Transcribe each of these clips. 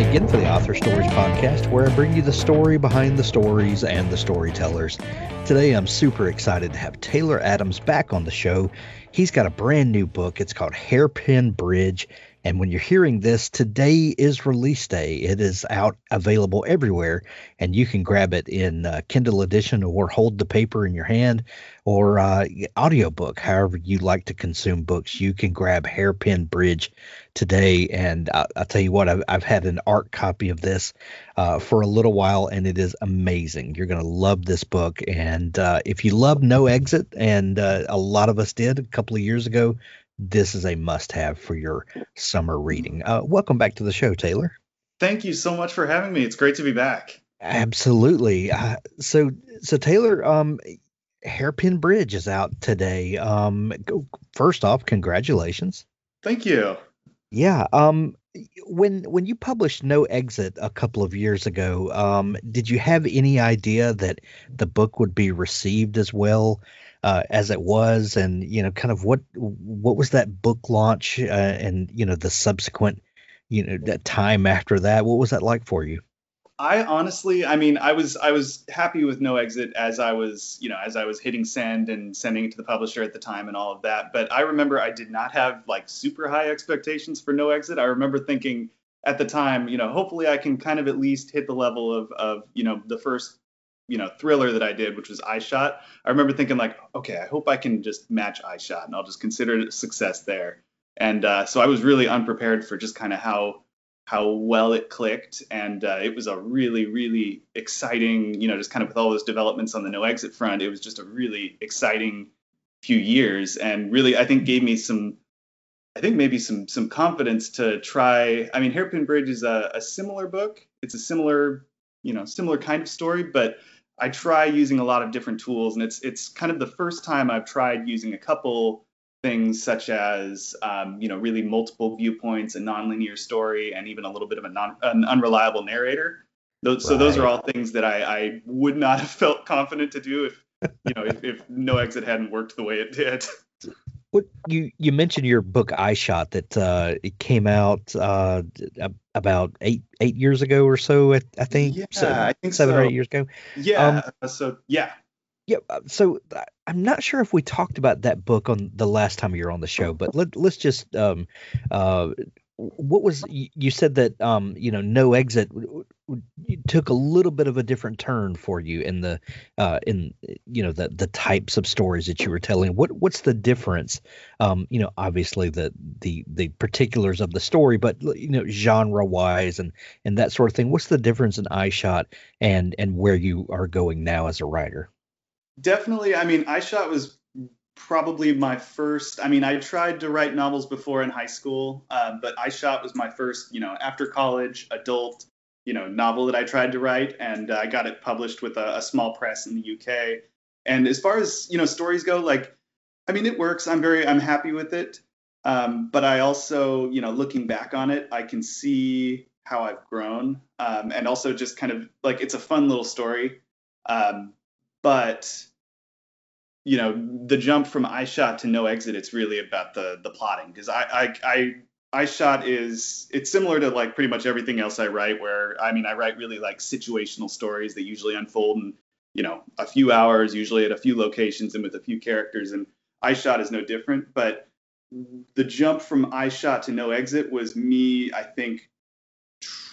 again for the Author Stories podcast, where I bring you the story behind the stories and the storytellers. Today, I'm super excited to have Taylor Adams back on the show. He's got a brand new book. It's called Hairpin Bridge. And when you're hearing this, today is release day. It is out available everywhere, and you can grab it in uh, Kindle edition or hold the paper in your hand or uh, audiobook, however you like to consume books. You can grab Hairpin Bridge today. And I, I'll tell you what, I've, I've had an ARC copy of this uh, for a little while, and it is amazing. You're going to love this book. And uh, if you love No Exit, and uh, a lot of us did a couple of years ago, this is a must have for your summer reading. Uh, welcome back to the show, Taylor. Thank you so much for having me. It's great to be back. Absolutely. Uh, so, so Taylor, um, Hairpin Bridge is out today. Um, go, first off, congratulations. Thank you. Yeah. Um, when when you published No Exit a couple of years ago, um, did you have any idea that the book would be received as well uh, as it was, and you know, kind of what what was that book launch uh, and you know the subsequent you know that time after that? What was that like for you? I honestly, I mean, I was I was happy with No Exit as I was, you know, as I was hitting send and sending it to the publisher at the time and all of that. But I remember I did not have like super high expectations for No Exit. I remember thinking at the time, you know, hopefully I can kind of at least hit the level of of, you know, the first, you know, thriller that I did, which was Eyeshot. I remember thinking like, okay, I hope I can just match Eyeshot and I'll just consider it success there. And uh, so I was really unprepared for just kind of how how well it clicked and uh, it was a really really exciting you know just kind of with all those developments on the no exit front it was just a really exciting few years and really i think gave me some i think maybe some some confidence to try i mean hairpin bridge is a, a similar book. It's a similar you know similar kind of story but i try using a lot of different tools and it's it's kind of the first time i've tried using a couple things such as um, you know really multiple viewpoints, a nonlinear story, and even a little bit of a non, an unreliable narrator. Those, right. So those are all things that I, I would not have felt confident to do if you know if, if No Exit hadn't worked the way it did. What you you mentioned your book Eyeshot that uh, it came out uh, about eight eight years ago or so. I, I think. Yeah, seven, I think seven so. or eight years ago. Yeah. Um, so yeah. Yeah, so I'm not sure if we talked about that book on the last time you were on the show, but let, let's just um, uh, what was you said that um, you know no exit took a little bit of a different turn for you in the uh, in you know the the types of stories that you were telling. What what's the difference? Um, you know, obviously the the the particulars of the story, but you know genre wise and and that sort of thing. What's the difference in Eyeshot and and where you are going now as a writer? Definitely i mean Eyeshot was probably my first i mean i tried to write novels before in high school um, but Eyeshot was my first you know after college adult you know novel that i tried to write and uh, i got it published with a, a, small press in the uk and as far as you know stories go like i mean it works. I'm very i'm happy with it. Um, but i also you know looking back on it i can see how i've grown. Um, and also just kind of like it's a fun little story. Um, but you know the jump from Eyeshot to no exit it's really about the the plotting because I, I I Eyeshot is it's similar to like pretty much everything else I write where I mean I write really like situational stories that usually unfold in you know a few hours usually at a few locations and with a few characters and Eyeshot is no different but the jump from Eyeshot to no exit was me I think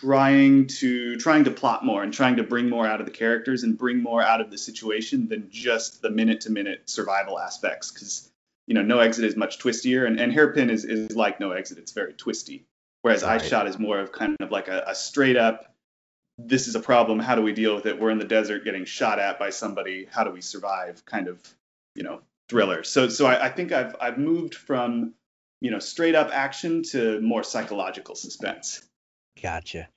trying to trying to plot more and trying to bring more out of the characters and bring more out of the situation than just the minute to minute survival aspects. Because you know no exit is much twistier and, and hairpin is, is like no exit it's very twisty. Whereas right. Eyeshot is more of kind of like a, a straight up this is a problem how do we deal with it? We're in the desert getting shot at by somebody how do we survive? Kind of you know thriller. So so i, I think i've i've moved from you know straight up action to more psychological suspense Gotcha.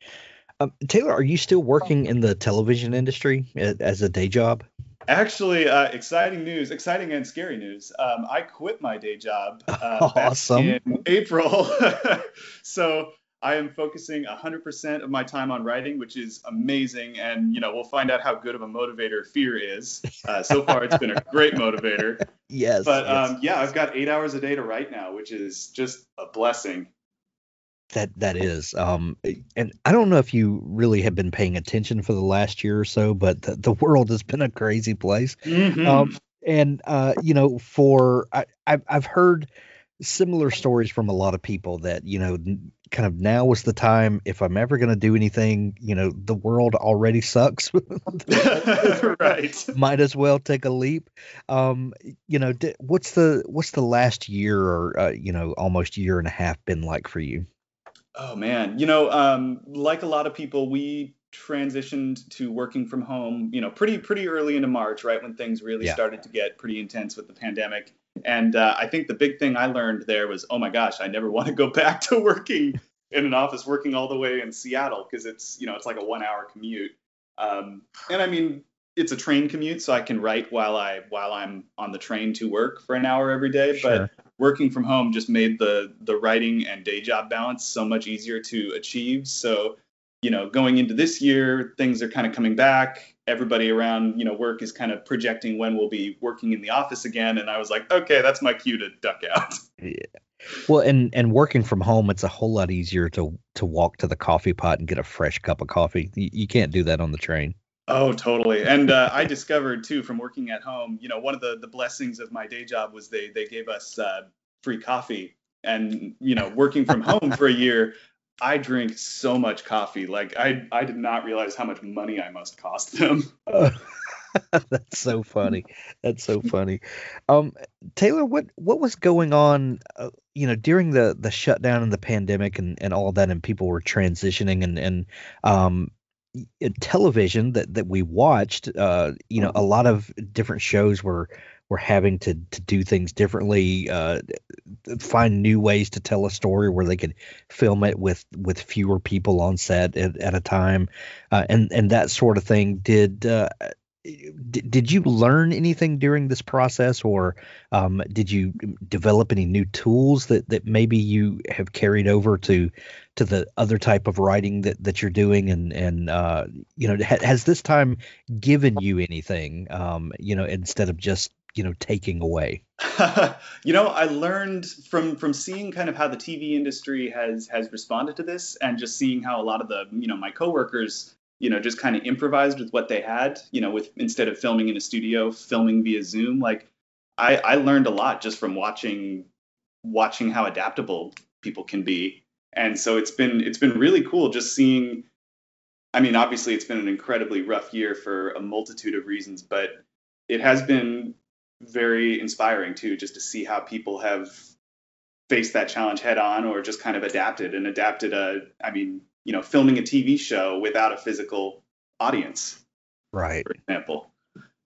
Um, Taylor, are you still working in the television industry as a day job? Actually, uh, exciting news, exciting and scary news. Um, I quit my day job uh, Awesome. in April. so I am focusing 100% of my time on writing, which is amazing. And, you know, we'll find out how good of a motivator fear is. Uh, so far, it's been a great motivator. Yes. But yes. um, yeah, I've got eight hours a day to write now, which is just a blessing. That that is. Um, and I don't know if you really have been paying attention for the last year or so, but the, the world has been a crazy place. Mhm. Um, and uh, you know, for I, I've I've heard similar stories from a lot of people that you know, kind of now is the time. If I'm ever going to do anything, you know, the world already sucks. right. Might as well take a leap. Um, you know, what's the what's the last year or uh, you know, almost year and a half been like for you? Oh man, you know, um, like a lot of people, we transitioned to working from home, you know, pretty pretty early into March, right when things really Yeah. started to get pretty intense with the pandemic. And uh, I think the big thing I learned there was, oh my gosh, I never want to go back to working in an office, working all the way in Seattle because it's you know it's like a one hour commute. Um, and I mean, it's a train commute, so I can write while I while I'm on the train to work for an hour every day. But working from home just made the the writing and day job balance so much easier to achieve. So, you know, going into this year, things are kind of coming back. Everybody around, you know, work is kind of projecting when we'll be working in the office again. And I was like, okay, that's my cue to duck out. Yeah. Well, and and working from home, it's a whole lot easier to to walk to the coffee pot and get a fresh cup of coffee. You, you can't do that on the train. Oh, totally. And uh, I discovered too from working at home, you know, one of the, the blessings of my day job was they they gave us uh, free coffee. And you know, working from home for a year, I drink so much coffee. Like I I did not realize how much money I must cost them. That's so funny. That's so funny. Um, Taylor, what what was going on? Uh, you know, during the the shutdown and the pandemic and and all that, and people were transitioning and and um, television that that we watched. Uh, you know, a lot of different shows were were having to to do things differently. Uh, find new ways to tell a story where they could film it with with fewer people on set at, at a time, uh, and and that sort of thing. Did uh, did, you learn anything during this process or um, did you develop any new tools that, that maybe you have carried over to to the other type of writing that, that you're doing? And and uh, you know ha, has this time given you anything um, you know instead of just you know taking away? You know, I learned from from seeing kind of how the TV industry has has responded to this, and just seeing how a lot of the you know my coworkers you know just kind of improvised with what they had. You know, with instead of filming in a studio, filming via Zoom. Like, I I learned a lot just from watching watching how adaptable people can be, and so it's been it's been really cool just seeing. I mean, obviously, it's been an incredibly rough year for a multitude of reasons, but it has been very inspiring too, just to see how people have faced that challenge head on or just kind of adapted and adapted a, I mean, you know, filming a TV show without a physical audience, right. for example,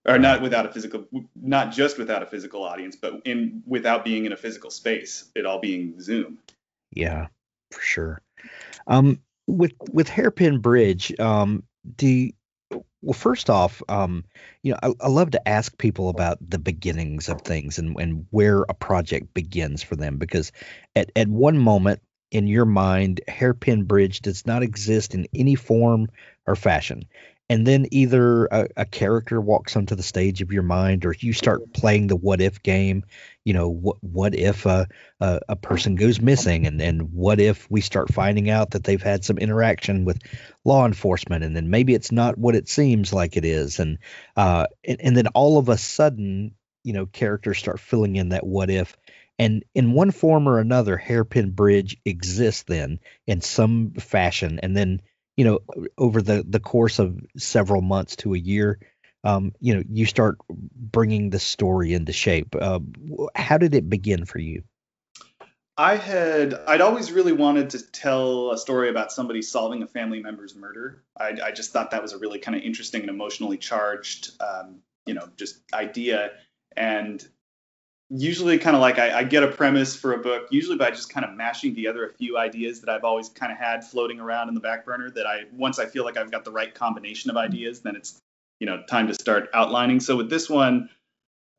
or not without a physical, not just without a physical audience, but in without being in a physical space, it all being Zoom. yeah for sure. Um with with hairpin bridge um do you, well first off um you know I, I love to ask people about the beginnings of things and and where a project begins for them because at at one moment in your mind hairpin bridge does not exist in any form or fashion. And then either a, a character walks onto the stage of your mind or you start playing the what if game you know what what if a, a a person goes missing and and what if we start finding out that they've had some interaction with law enforcement and then maybe it's not what it seems like it is. And uh and, and then all of a sudden you know characters start filling in that what if and in one form or another hairpin bridge exists then in some fashion and then you know over the the course of several months to a year um, you know you start bringing the story into shape uh, how did it begin for you I had I'd always really wanted to tell a story about somebody solving a family member's murder. I, I just thought that was a really kind of interesting and emotionally charged, um, you know, just idea. And usually kind of like I, I get a premise for a book, usually by just kind of mashing together a few ideas that I've always kind of had floating around in the back burner. That I once I feel like I've got the right combination of ideas, then it's you know time to start outlining. So with this one,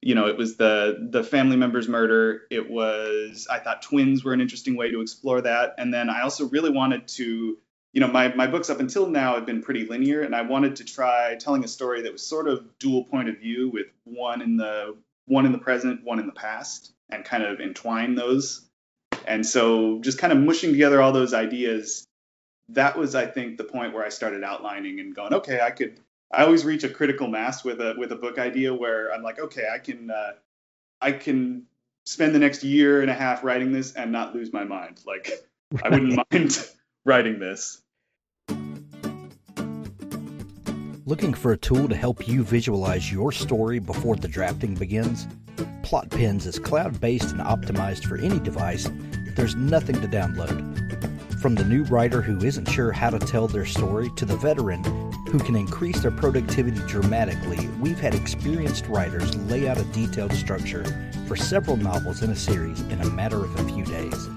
you know, it was the the family member's murder. It was I thought twins were an interesting way to explore that, and then I also really wanted to you know, my, my books up until now have been pretty linear, and I wanted to try telling a story that was sort of dual point of view with one in the one in the present, one in the past, and kind of entwine those. And so just kind of mushing together all those ideas, that was, I think, the point where I started outlining and going, okay, I could. I always reach a critical mass with a with a book idea where I'm like, okay, I can uh, I can spend the next year and a half writing this and not lose my mind. Like right. I wouldn't mind writing this. Looking for a tool to help you visualize your story before the drafting begins? Plotpens is cloud based and optimized for any device. There's nothing to download. From the new writer who isn't sure how to tell their story to the veteran who can increase their productivity dramatically, we've had experienced writers lay out a detailed structure for several novels in a series in a matter of a few days.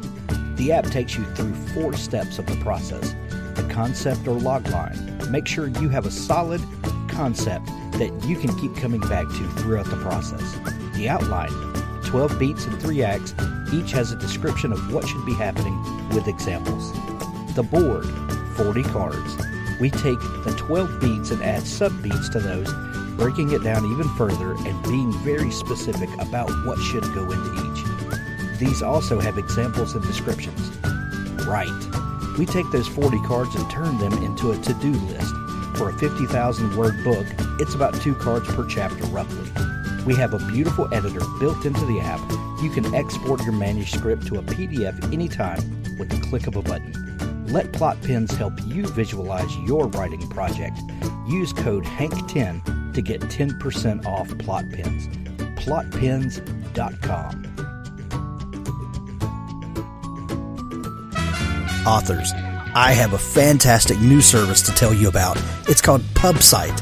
The app takes you through four steps of the process the concept or logline. Make sure you have a solid concept that you can keep coming back to throughout the process. The outline 12 beats and 3 acts, each has a description of what should be happening with examples. The board 40 cards. We take the 12 beats and add sub beats to those, breaking it down even further and being very specific about what should go into each. These also have examples and descriptions. Right. We take those 40 cards and turn them into a to do list. For a 50,000 word book, it's about two cards per chapter roughly. We have a beautiful editor built into the app. You can export your manuscript to a PDF anytime with the click of a button. Let Plotpens help you visualize your writing project. Use code HANK10 to get 10% off Plotpens. Plotpens.com. authors. I have a fantastic new service to tell you about. It's called PubSite.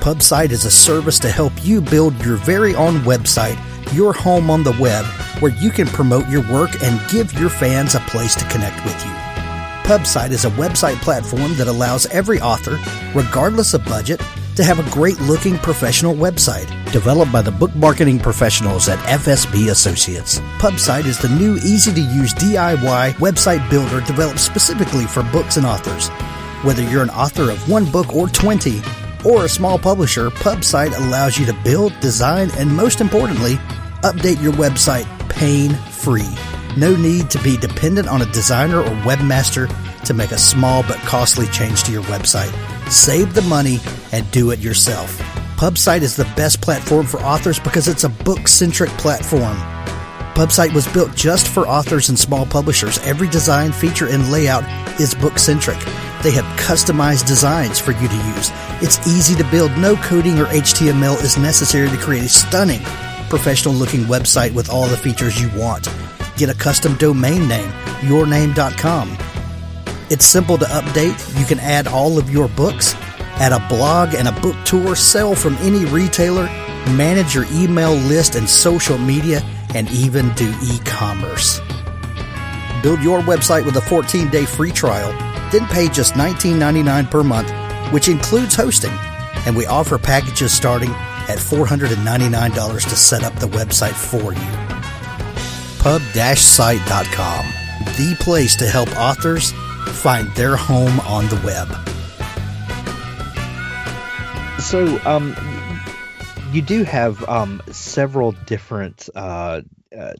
PubSite is a service to help you build your very own website, your home on the web, where you can promote your work and give your fans a place to connect with you. PubSite is a website platform that allows every author, regardless of budget, to have a great looking professional website developed by the book marketing professionals at FSB Associates. PubSite is the new easy to use DIY website builder developed specifically for books and authors. Whether you're an author of one book or 20, or a small publisher, PubSite allows you to build, design, and most importantly, update your website pain free. No need to be dependent on a designer or webmaster to make a small but costly change to your website. Save the money and do it yourself. PubSite is the best platform for authors because it's a book centric platform. PubSite was built just for authors and small publishers. Every design, feature, and layout is book centric. They have customized designs for you to use. It's easy to build. No coding or HTML is necessary to create a stunning, professional looking website with all the features you want. Get a custom domain name, yourname.com. It's simple to update. You can add all of your books, add a blog and a book tour, sell from any retailer, manage your email list and social media, and even do e commerce. Build your website with a 14 day free trial, then pay just $19.99 per month, which includes hosting. And we offer packages starting at $499 to set up the website for you. Pub-site.com, the place to help authors find their home on the web. So, um, you do have um, several different uh, uh,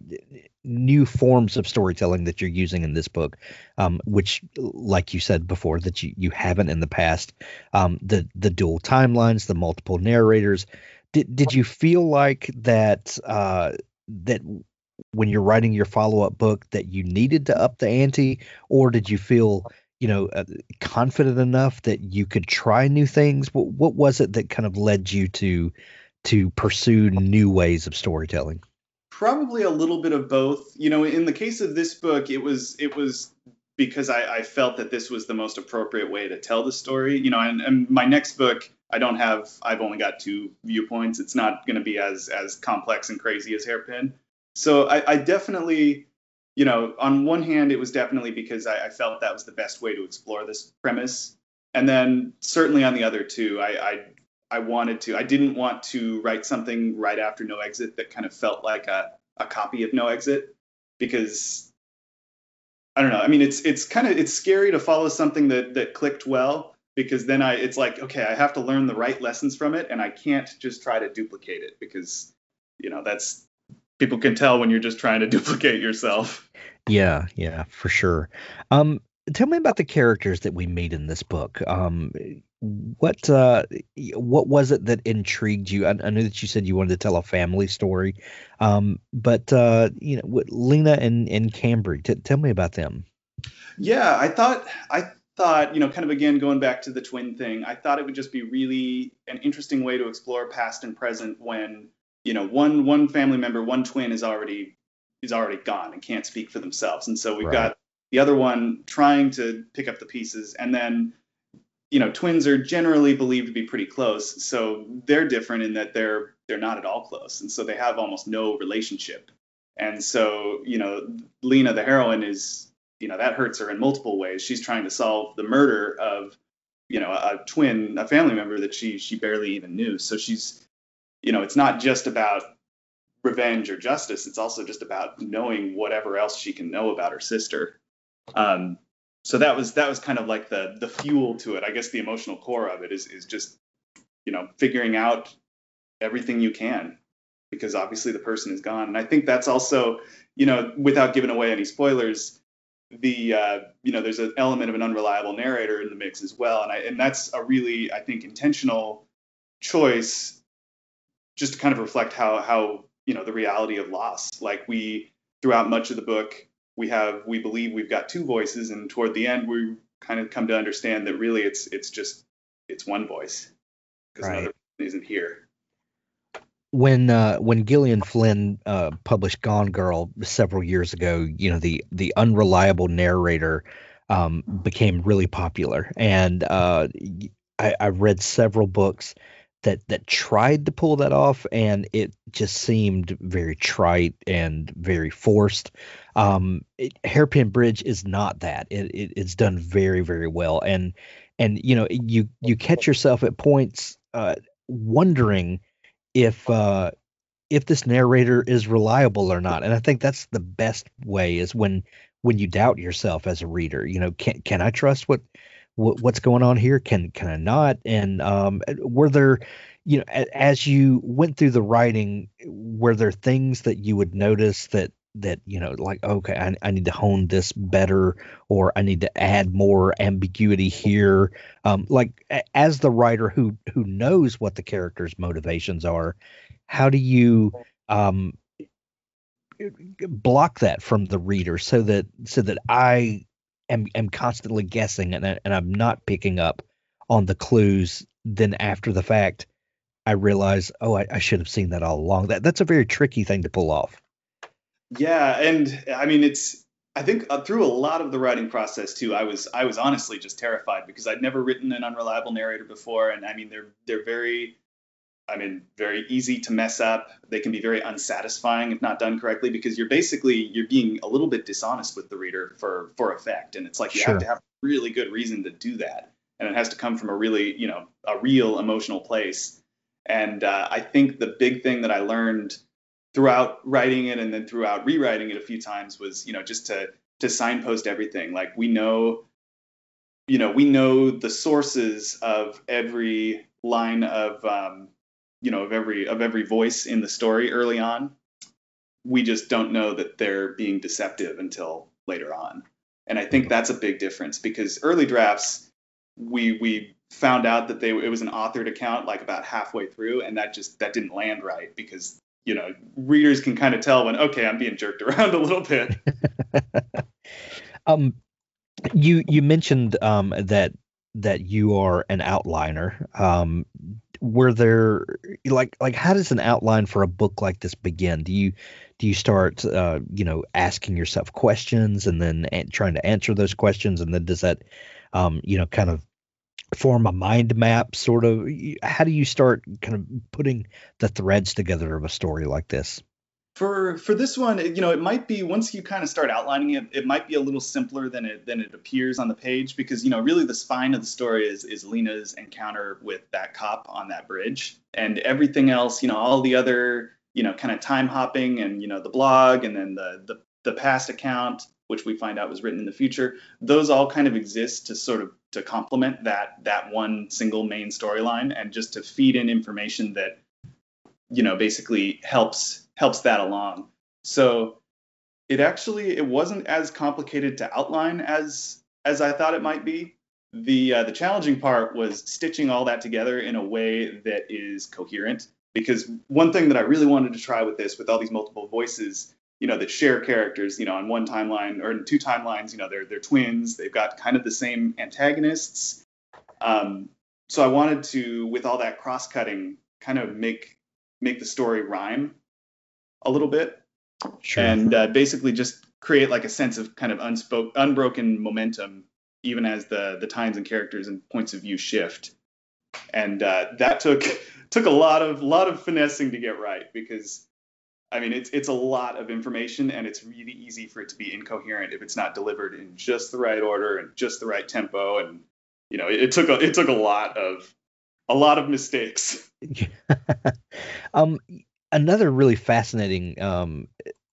new forms of storytelling that you're using in this book, um, which, like you said before, that you, you haven't in the past. Um, the the dual timelines, the multiple narrators. Did did you feel like that uh, that when you're writing your follow up book that you needed to up the ante, or did you feel you know uh, confident enough that you could try new things? What what was it that kind of led you to to pursue new ways of storytelling? Probably a little bit of both. You know, in the case of this book, it was it was because I, I felt that this was the most appropriate way to tell the story. You know, and, and my next book, I don't have. I've only got two viewpoints. It's not going to be as as complex and crazy as Hairpin So I, I definitely, you know, on one hand, it was definitely because I, I felt that was the best way to explore this premise, and then certainly on the other two, I, I I wanted to. I didn't want to write something right after No Exit that kind of felt like a, a copy of No Exit because I don't know. I mean, it's it's kind of it's scary to follow something that that clicked well because then I it's like okay, I have to learn the right lessons from it, and I can't just try to duplicate it because you know that's people can tell when you're just trying to duplicate yourself. Yeah, yeah, for sure. Um, tell me about the characters that we meet in this book. Um, what uh, what was it that intrigued you? I, I know that you said you wanted to tell a family story, um, but uh, you know, what, Lena and and Cambry. T- tell me about them. Yeah, I thought I thought you know, kind of again going back to the twin thing. I thought it would just be really an interesting way to explore past and present when you know one one family member, one twin is already is already gone and can't speak for themselves, and so we've Right. got the other one trying to pick up the pieces, and then you know twins are generally believed to be pretty close. So they're different in that they're they're not at all close. And so they have almost no relationship. And so you know lena the heroine is you know that hurts her in multiple ways. She's trying to solve the murder of you know a, twin a family member that she she barely even knew. So she's you know it's not just about revenge or justice it's also just about knowing whatever else she can know about her sister um, so that was that was kind of like the the fuel to it. I guess the emotional core of it is is just you know figuring out everything you can because obviously the person is gone. And I think that's also you know without giving away any spoilers, the uh, you know there's an element of an unreliable narrator in the mix as well. And I and that's a really I think intentional choice just to kind of reflect how how you know the reality of loss. Like we throughout much of the book we have we believe we've got two voices and toward the end we kind of come to understand that really it's it's just it's one voice because Right. another isn't here when uh, when Gillian Flynn uh, published Gone Girl several years ago, you know the the unreliable narrator um, became really popular, and uh, I, I read several books that that tried to pull that off, and it just seemed very trite and very forced. Um, it, Hairpin Bridge is not that; it, it it's done very very well, and and you know you you catch yourself at points uh, wondering if uh if this narrator is reliable or not. And i think that's the best way is when when you doubt yourself as a reader. You know can can i trust what, what what's going on here? Can can i not? And um were there you know as you went through the writing were there things that you would notice that that you know like okay I, I need to hone this better or i need to add more ambiguity here? Um like as the writer who who knows what the character's motivations are how do you um block that from the reader so that so that i am am constantly guessing and, I- and i'm not picking up on the clues then after the fact i realize oh i, I should have seen that all along. That that's a very tricky thing to pull off. Yeah and i mean it's i think uh, through a lot of the writing process too i was i was honestly just terrified because i'd never written an unreliable narrator before and i mean they're they're very I mean, very easy to mess up. They can be very unsatisfying if not done correctly because you're basically you're being a little bit dishonest with the reader for for effect, and it's like you Sure. have to have a really good reason to do that, and it has to come from a really you know a real emotional place. And uh, I think the big thing that I learned throughout writing it and then throughout rewriting it a few times was you know just to to signpost everything. Like we know you know we know the sources of every line of um, you know of every of every voice in the story early on. We just don't know that they're being deceptive until later on. And i think that's a big difference because early drafts we we found out that they it was an authored account like about halfway through and that just that didn't land right because you know readers can kind of tell when okay i'm being jerked around a little bit. Um you you mentioned um that that you are an outliner. Um were there like like how does an outline for a book like this begin? Do you do you start uh you know asking yourself questions and then an- trying to answer those questions? And then does that um you know kind of form a mind map sort of? How do you start kind of putting the threads together of a story like this For for this one, you know, it might be once you kind of start outlining it, it might be a little simpler than it than it appears on the page because you know really the spine of the story is is Lena's encounter with that cop on that bridge, and everything else, you know, all the other you know kind of time hopping and you know the blog and then the the the past account which we find out was written in the future those all kind of exist to sort of to complement that that one single main storyline and just to feed in information that you know basically helps helps that along. So it actually it wasn't as complicated to outline as as i thought it might be. The uh, the challenging part was stitching all that together in a way that is coherent. Because one thing that i really wanted to try with this with all these multiple voices you know that share characters you know on one timeline or in two timelines you know they're they're twins they've got kind of the same antagonists. Um, so i wanted to with all that cross cutting kind of make make the story rhyme a little bit Sure. and uh, basically just create like a sense of kind of unspoke unbroken momentum even as the the times and characters and points of view shift and uh, that took took a lot of lot of finessing to get right because I mean it's it's a lot of information and it's really easy for it to be incoherent if it's not delivered in just the right order and just the right tempo and you know it, it took a it took a lot of a lot of mistakes. um, another really fascinating um,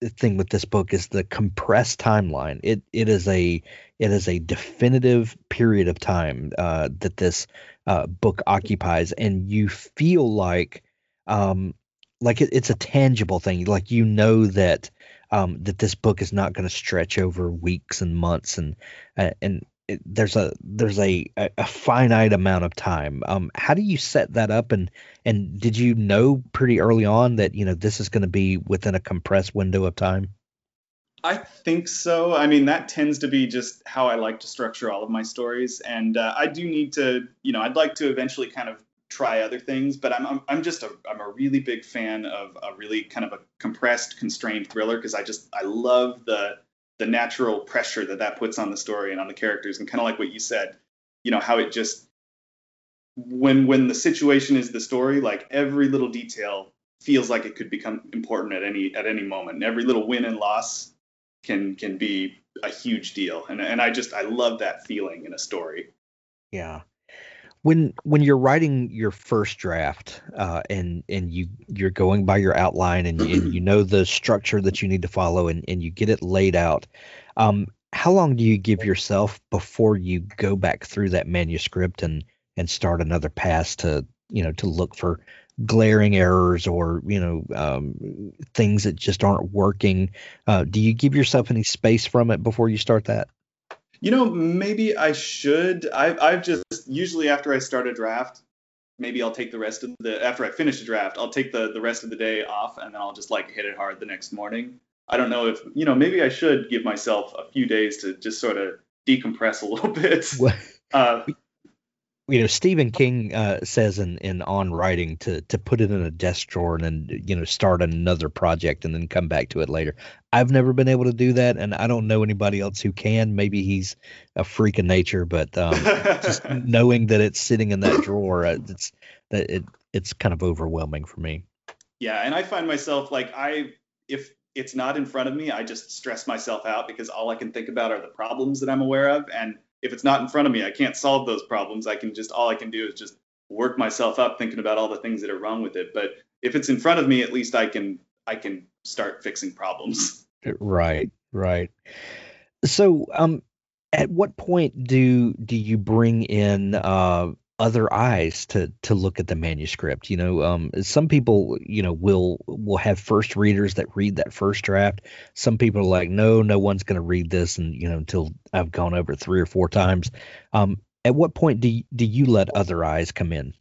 thing with this book is the compressed timeline. It it is a it is a definitive period of time uh, that this uh, book occupies, and you feel like um, like it, it's a tangible thing. Like you know that um, that this book is not going to stretch over weeks and months, and uh, and there's a there's a, a a finite amount of time. Um, how do you set that up, and and did you know pretty early on that you know this is going to be within a compressed window of time? I think so. I mean, that tends to be just how I like to structure all of my stories, and uh, I do need to, you know, I'd like to eventually kind of try other things, but I'm I'm, I'm just a I'm a really big fan of a really kind of a compressed, constrained thriller because I just I love the the natural pressure that that puts on the story and on the characters, and kind of like what you said, you know, how it just when when the situation is the story, like every little detail feels like it could become important at any at any moment, and every little win and loss can can be a huge deal and and I just I love that feeling in a story. Yeah. When when you're writing your first draft uh, and and you you're going by your outline and, and you know the structure that you need to follow and, and you get it laid out, um, how long do you give yourself before you go back through that manuscript and and start another pass to you know to look for glaring errors or you know um, things that just aren't working? Uh, do you give yourself any space from it before you start that? You know, maybe I should. I I've just usually after I start a draft, maybe I'll take the rest of the after I finish a draft, I'll take the the rest of the day off and then I'll just like hit it hard the next morning. I don't know if you know. Maybe I should give myself a few days to just sort of decompress a little bit. Uh, you know Stephen King uh, says in in on writing to to put it in a desk drawer and then you know start another project and then come back to it later. I've never been able to do that, and I don't know anybody else who can. Maybe he's a freak of nature, but um, just knowing that it's sitting in that drawer, uh, it's that it it's kind of overwhelming for me. Yeah, and I find myself like I if it's not in front of me, I just stress myself out because all I can think about are the problems that I'm aware of and if it's not in front of me, I can't solve those problems. I can just all I can do is just work myself up thinking about all the things that are wrong with it. But if it's in front of me, at least I can I can start fixing problems. Right, right. So, um, at what point do do you bring in uh other eyes to to look at the manuscript? You know, um, some people, you know, will will have first readers that read that first draft. Some people are like, no, no one's going to read this, and you know, until I've gone over three or four times. Um, at what point do you, do you let other eyes come in?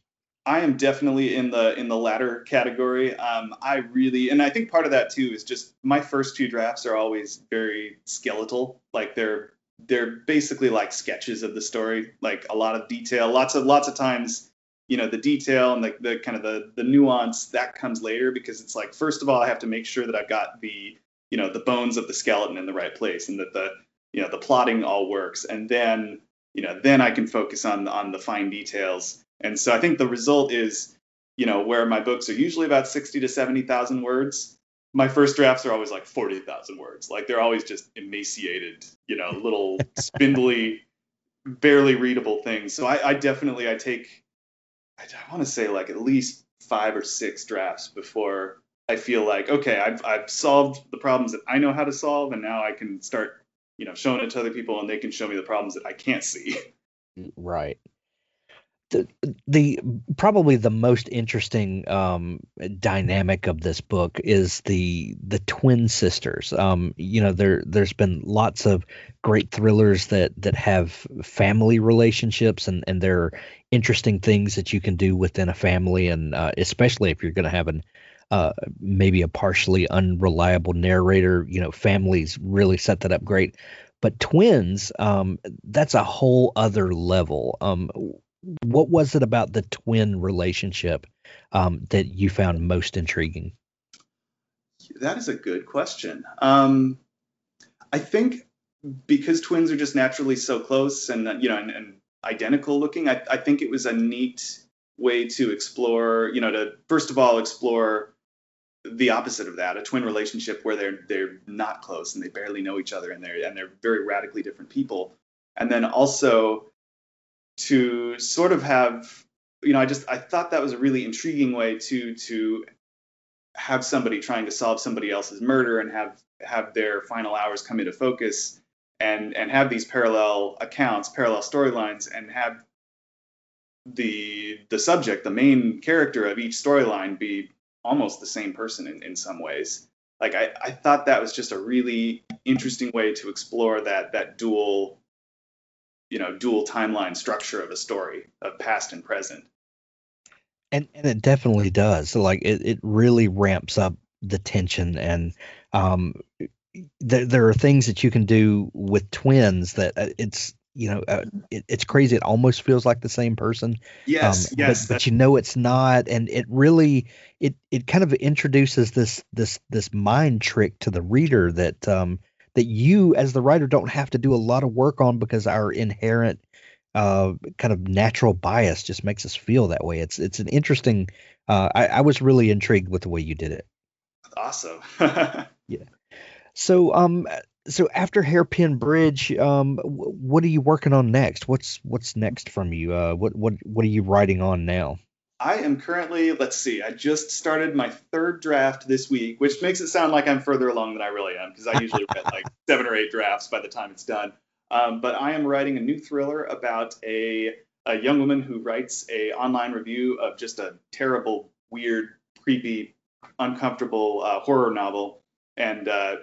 I am definitely in the in the latter category. Um, I really, and I think part of that too is just my first two drafts are always very skeletal. Like they're they're basically like sketches of the story, like a lot of detail, lots of lots of times, you know, the detail and the, the kind of the the nuance that comes later because it's like first of all I have to make sure that I've got the you know the bones of the skeleton in the right place and that the you know the plotting all works, and then you know then I can focus on on the fine details. And so I think the result is, you know, where my books are usually about 60 to 70,000 words, my first drafts are always like 40,000 words. Like they're always just emaciated, you know, little spindly, barely readable things. So I, I definitely I take I, I want to say like at least five or six drafts before I feel like okay, I've I've solved the problems that I know how to solve, and now I can start you know showing it to other people, and they can show me the problems that I can't see. Mm, right. The, probably the most interesting um, dynamic of this book is the the twin sisters. Um, you know, there there's been lots of great thrillers that that have family relationships, and and there are interesting things that you can do within a family, and uh, especially if you're going to have an uh, maybe a partially unreliable narrator. You know, families really set that up great. But twins, um, that's a whole other level. Um, what was it about the twin relationship um, that you found most intriguing? That is a good question. Um, I think because twins are just naturally so close and you know and, and identical looking, I, I think it was a neat way to explore. You know, to first of all explore the opposite of that, a twin relationship where they're they're not close and they barely know each other and they're and they're very radically different people. And then also to sort of have you know i just i thought that was a really intriguing way to to have somebody trying to solve somebody else's murder and have have their final hours come into focus and and have these parallel accounts parallel storylines and have the the subject the main character of each storyline be almost the same person in, in some ways. Like I, I thought that was just a really interesting way to explore that that dual you know dual timeline structure of a story of past and present. And and it definitely does. Like it, it really ramps up the tension and um there, there are things that you can do with twins that uh, it's you know uh, it, it's crazy. It almost feels like the same person yes um, yes but, but you know it's not. And it really it it kind of introduces this this this mind trick to the reader that um that you as the writer don't have to do a lot of work on because our inherent uh, kind of natural bias just makes us feel that way. It's it's an interesting. Uh, I, I was really intrigued with the way you did it. Awesome. yeah. So um so after Hairpin Bridge, um, what are you working on next? What's what's next from you? Uh, what what what are you writing on now? I am currently, let's see, I just started my third draft this week, which makes it sound like I'm further along than I really am because I usually write like seven or eight drafts by the time it's done. Um, but I am writing a new thriller about a, a young woman who writes a online review of just a terrible, weird, creepy, uncomfortable uh, horror novel, and uh,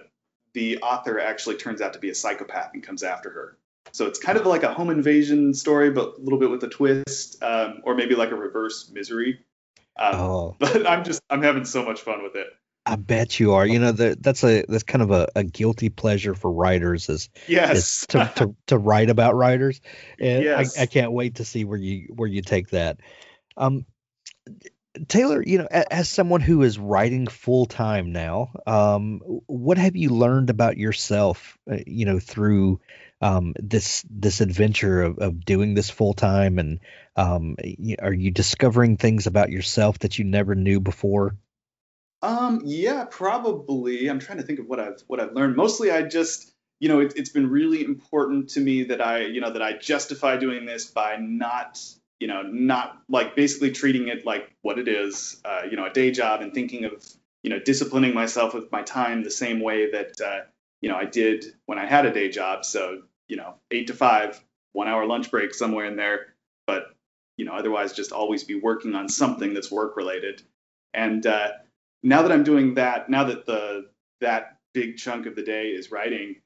the author actually turns out to be a psychopath and comes after her. So it's kind of like a home invasion story, but a little bit with a twist, um, or maybe like a reverse misery. Um, oh. But I'm just I'm having so much fun with it. I bet you are. You know, that that's a that's kind of a, a guilty pleasure for writers is, yes is to, to to write about writers. And Yes. I, I can't wait to see where you where you take that. Um Taylor, you know, as someone who is writing full time now, um, what have you learned about yourself, uh, you know, through um, this this adventure of, of doing this full time, and um, are you discovering things about yourself that you never knew before? Um, yeah, probably. I'm trying to think of what I've what I've learned. Mostly, I just, you know, it, it's been really important to me that I, you know, that I justify doing this by not, you know, not like basically treating it like what it is, uh, you know, a day job, and thinking of, you know, disciplining myself with my time the same way that, uh, you know, I did when I had a day job. So, you know, eight to five, one hour lunch break somewhere in there, but you know, otherwise just always be working on something that's work related. And uh, now that I'm doing that, now that the that big chunk of the day is writing,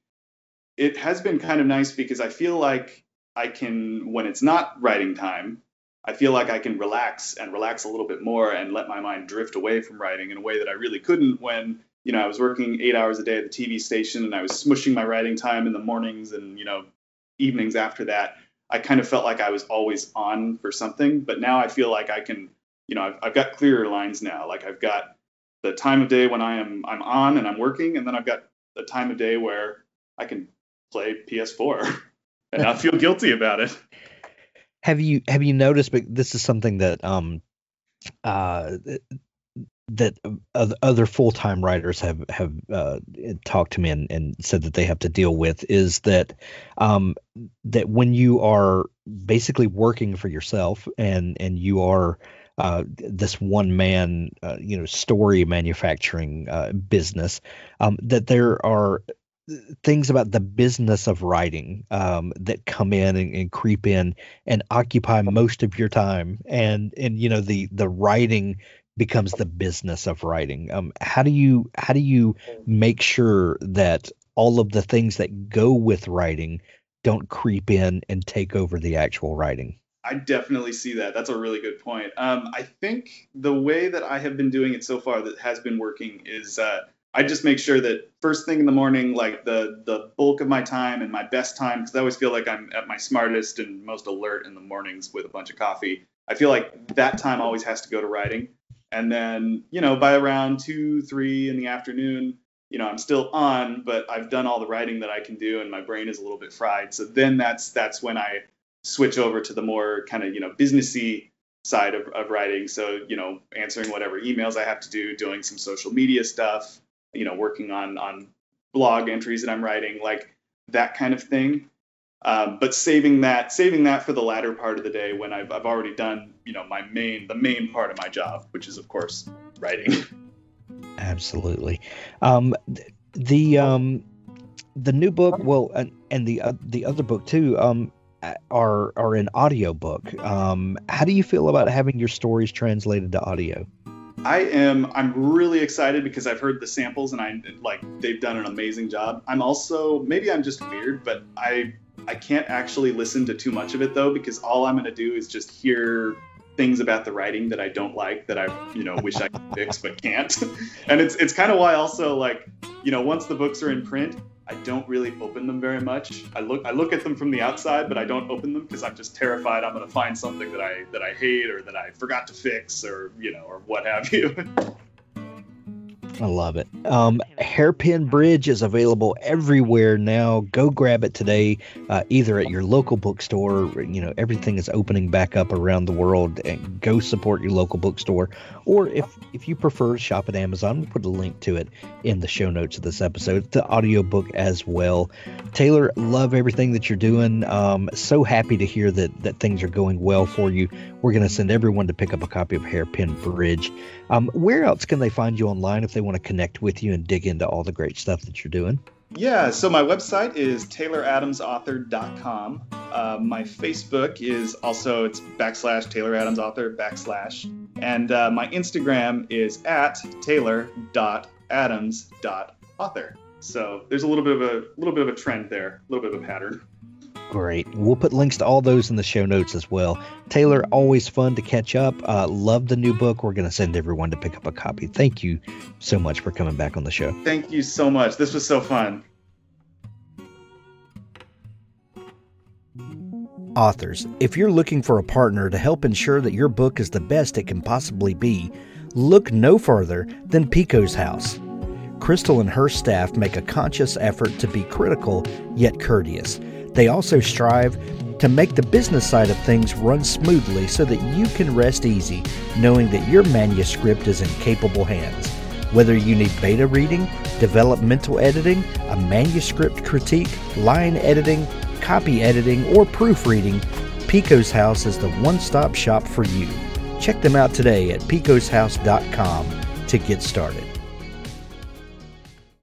it has been kind of nice because I feel like I can, when it's not writing time, I feel like I can relax and relax a little bit more and let my mind drift away from writing in a way that I really couldn't when you know I was working eight hours a day at the TV station and I was smushing my writing time in the mornings and you know evenings after that. I kind of felt like I was always on for something, but now I feel like I can, you know, I've, I've got clearer lines now. Like I've got the time of day when I am I'm on and I'm working, and then I've got the time of day where I can play PS4 and not feel guilty about it. Have you have you noticed? But this is something that um uh that other full time writers have have uh, talked to me and, and said that they have to deal with is that um, that when you are basically working for yourself and and you are uh, this one man uh, you know story manufacturing uh, business um, that there are things about the business of writing um, that come in and, and, creep in and occupy most of your time. And and you know the the writing becomes the business of writing um, how do you how do you make sure that all of the things that go with writing don't creep in and take over the actual writing I definitely see that. That's a really good point. Um, I think the way that I have been doing it so far that has been working is uh, I just make sure that first thing in the morning, like the the bulk of my time and my best time, because I always feel like I'm at my smartest and most alert in the mornings with a bunch of coffee. I feel like that time always has to go to writing, and then you know by around two, three in the afternoon, you know I'm still on, but I've done all the writing that I can do, and my brain is a little bit fried. So then that's that's when I switch over to the more kind of you know businessy side of, of writing. So you know answering whatever emails I have to do, doing some social media stuff you know, working on on blog entries that I'm writing, like that kind of thing. Um, but saving that saving that for the latter part of the day when I've, I've already done you know my main the main part of my job, which is of course writing. Absolutely. Um, the um, the new book, well, and, and the uh, the other book too, um, are are in audio book. Um, how do you feel about having your stories translated to audio? I am I'm really excited because I've heard the samples and I like they've done an amazing job. I'm also maybe I'm just weird, but I I can't actually listen to too much of it though because all I'm going to do is just hear things about the writing that I don't like that I you know wish I could fix but can't. and it's it's kind of why also like you know once the books are in print, I don't really open them very much. I look I look at them from the outside, but I don't open them because I'm just terrified I'm going to find something that I that I hate or that I forgot to fix or you know or what have you. I love it. Um, Hairpin Bridge is available everywhere now. Go grab it today, uh, either at your local bookstore. You know everything is opening back up around the world. And go support your local bookstore, or if if you prefer, shop at Amazon. We'll put a link to it in the show notes of this episode. The audiobook as well. Taylor, love everything that you're doing. Um, so happy to hear that that things are going well for you. We're going to send everyone to pick up a copy of Hairpin Bridge. Um, where else can they find you online if they want to connect with you and dig into all the great stuff that you're doing? Yeah, so my website is tayloradamsauthor.com. Uh, my Facebook is also it's backslash Taylor Adams Author backslash, and uh, my Instagram is at taylor.adams.author. So there's a little bit of a little bit of a trend there, a little bit of a pattern. Great. We'll put links to all those in the show notes as well. Taylor, always fun to catch up. Uh, love the new book. We're going to send everyone to pick up a copy. Thank you so much for coming back on the show. Thank you so much. This was so fun. Authors, if you're looking for a partner to help ensure that your book is the best it can possibly be, look no further than Pikko's House. Crystal and her staff make a conscious effort to be critical yet courteous they also strive to make the business side of things run smoothly so that you can rest easy knowing that your manuscript is in capable hands. Whether you need beta reading, developmental editing, a manuscript critique, line editing, copy editing, or proofreading, Pikko's House is the one stop shop for you. Check them out today at pikkoshouse.com to get started.